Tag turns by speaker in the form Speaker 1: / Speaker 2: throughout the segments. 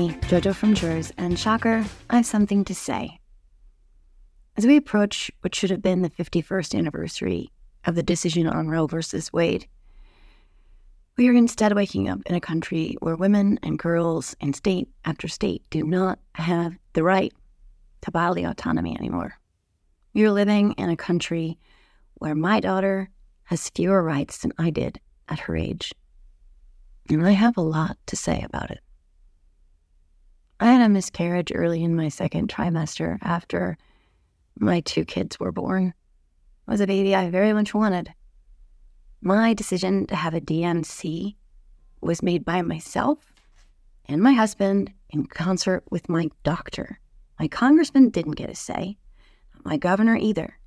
Speaker 1: me, JoJo from Jerz, and shocker, I have something to say. As we approach what should have been the 51st anniversary of the decision on Roe versus Wade, we are instead waking up in a country where women and girls in state after state do not have the right to bodily autonomy anymore. We are living in a country where my daughter has fewer rights than I did at her age. And I have a lot to say about it. I had a miscarriage early in my second trimester after my two kids were born. It was a baby I very much wanted. My decision to have a D&C was made by myself and my husband in concert with my doctor. My congressman didn't get a say, my governor either.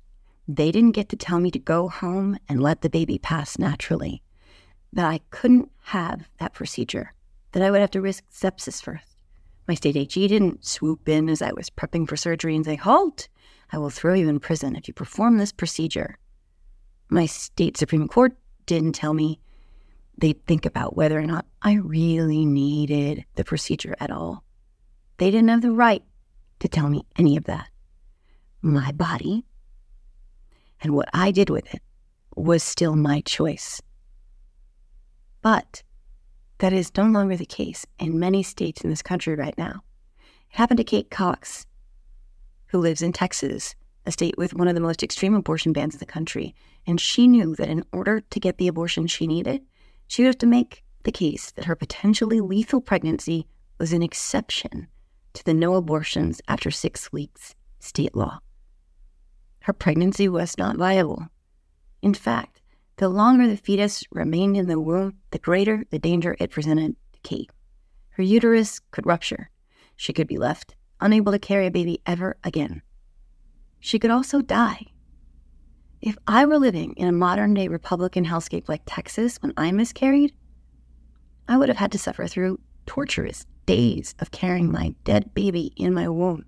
Speaker 1: They didn't get to tell me to go home and let the baby pass naturally, that I couldn't have that procedure, that I would have to risk sepsis first. My state AG didn't swoop in as I was prepping for surgery and say, Halt! I will throw you in prison if you perform this procedure. My state Supreme Court didn't tell me they'd think about whether or not I really needed the procedure at all. They didn't have the right to tell me any of that. My body and what I did with it was still my choice. But that is no longer the case in many states in this country right now. It happened to Kate Cox, who lives in Texas, a state with one of the most extreme abortion bans in the country. And she knew that in order to get the abortion she needed, she would have to make the case that her potentially lethal pregnancy was an exception to the no abortions after six weeks state law. Her pregnancy was not viable. In fact, the longer the fetus remained in the womb, the greater the danger it presented to Kate. Her uterus could rupture. She could be left unable to carry a baby ever again. She could also die. If I were living in a modern day Republican hellscape like Texas when I miscarried, I would have had to suffer through torturous days of carrying my dead baby in my womb,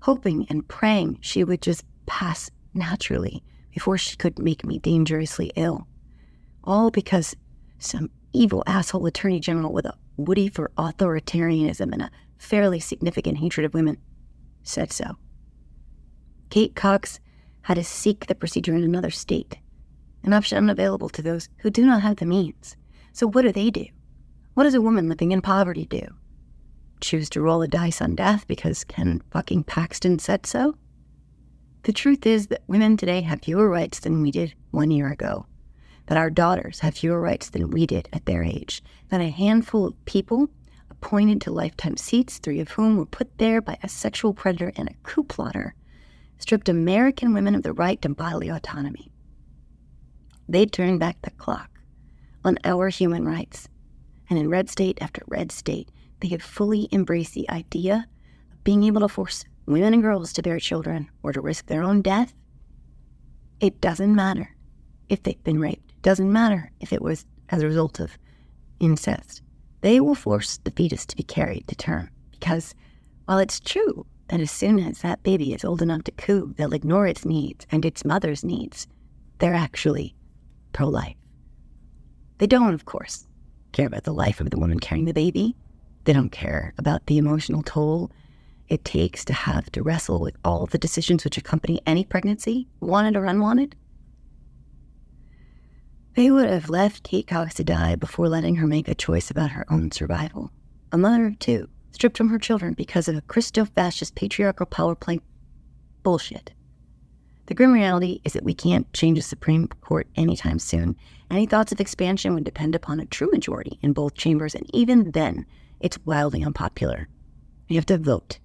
Speaker 1: hoping and praying she would just pass naturally before she could make me dangerously ill. All because some evil asshole attorney general with a woody for authoritarianism and a fairly significant hatred of women said so. Kate Cox had to seek the procedure in another state, an option unavailable to those who do not have the means. So, what do they do? What does a woman living in poverty do? Choose to roll a dice on death because Ken fucking Paxton said so? The truth is that women today have fewer rights than we did one year ago, that our daughters have fewer rights than we did at their age, that a handful of people appointed to lifetime seats, three of whom were put there by a sexual predator and a coup plotter, stripped American women of the right to bodily autonomy. They turned back the clock on our human rights. And in red state after red state, they have fully embraced the idea of being able to force women and girls to bear children or to risk their own death. It doesn't matter if they've been raped. It doesn't matter if it was as a result of incest. They will force the fetus to be carried to term because while it's true that as soon as that baby is old enough to coo, they'll ignore its needs and its mother's needs. They're actually pro life. They don't, of course, care about the life of the woman carrying the baby. They don't care about the emotional toll it takes to have to wrestle with all the decisions which accompany any pregnancy, wanted or unwanted. They would have left Kate Cox to die before letting her make a choice about her own survival. A mother of two, stripped from her children because of a Christo fascist patriarchal power play bullshit. The grim reality is that we can't change the Supreme Court anytime soon. Any thoughts of expansion would depend upon a true majority in both chambers, and even then, it's wildly unpopular. We have to vote.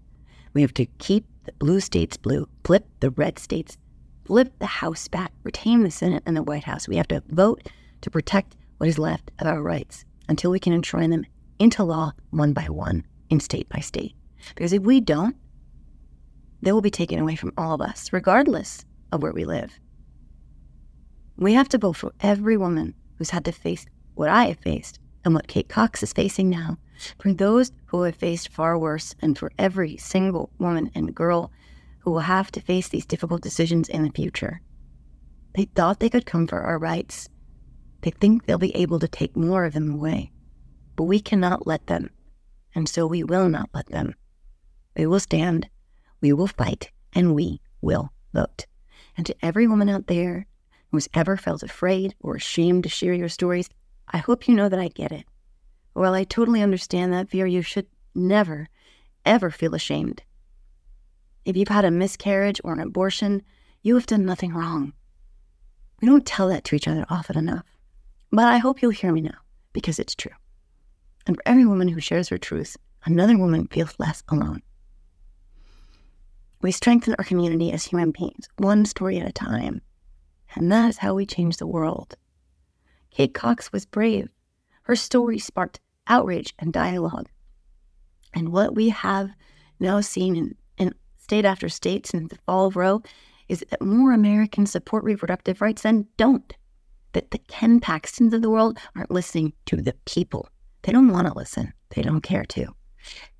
Speaker 1: We have to keep the blue states blue, flip the red states, flip the House back, retain the Senate and the White House. We have to vote to protect what is left of our rights until we can enshrine them into law one by one in state by state. Because if we don't, they will be taken away from all of us, regardless of where we live. We have to vote for every woman who's had to face what I have faced and what Kate Cox is facing now, for those who have faced far worse, and for every single woman and girl who will have to face these difficult decisions in the future. They thought they could come for our rights. They think they'll be able to take more of them away. But we cannot let them And so we will not let them. We will stand, we will fight, and we will vote. And to every woman out there who's ever felt afraid or ashamed to share your stories, I hope you know that I get it. While I totally understand that fear, you should never, ever feel ashamed. If you've had a miscarriage or an abortion, you have done nothing wrong. We don't tell that to each other often enough. But I hope you'll hear me now, because it's true. And for every woman who shares her truth, another woman feels less alone. We strengthen our community as human beings, one story at a time. And that is how we change the world. Kate Cox was brave. Her story sparked outrage and dialogue. And what we have now seen in, in state after state since the fall of Roe is that more Americans support reproductive rights than don't. That the Ken Paxtons of the world aren't listening to the people. They don't want to listen. They don't care to.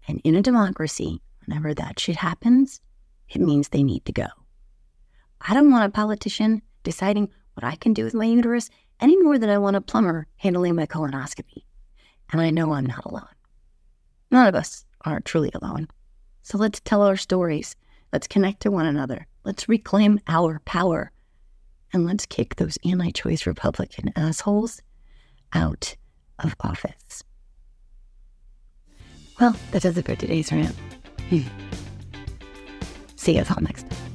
Speaker 1: And in a democracy, whenever that shit happens, it means they need to go. I don't want a politician deciding what I can do with my uterus any more than I want a plumber handling my colonoscopy. And I know I'm not alone. None of us are truly alone. So let's tell our stories. Let's connect to one another. Let's reclaim our power. And let's kick those anti choice Republican assholes out of office. Well, that does it for today's rant. See you all next time.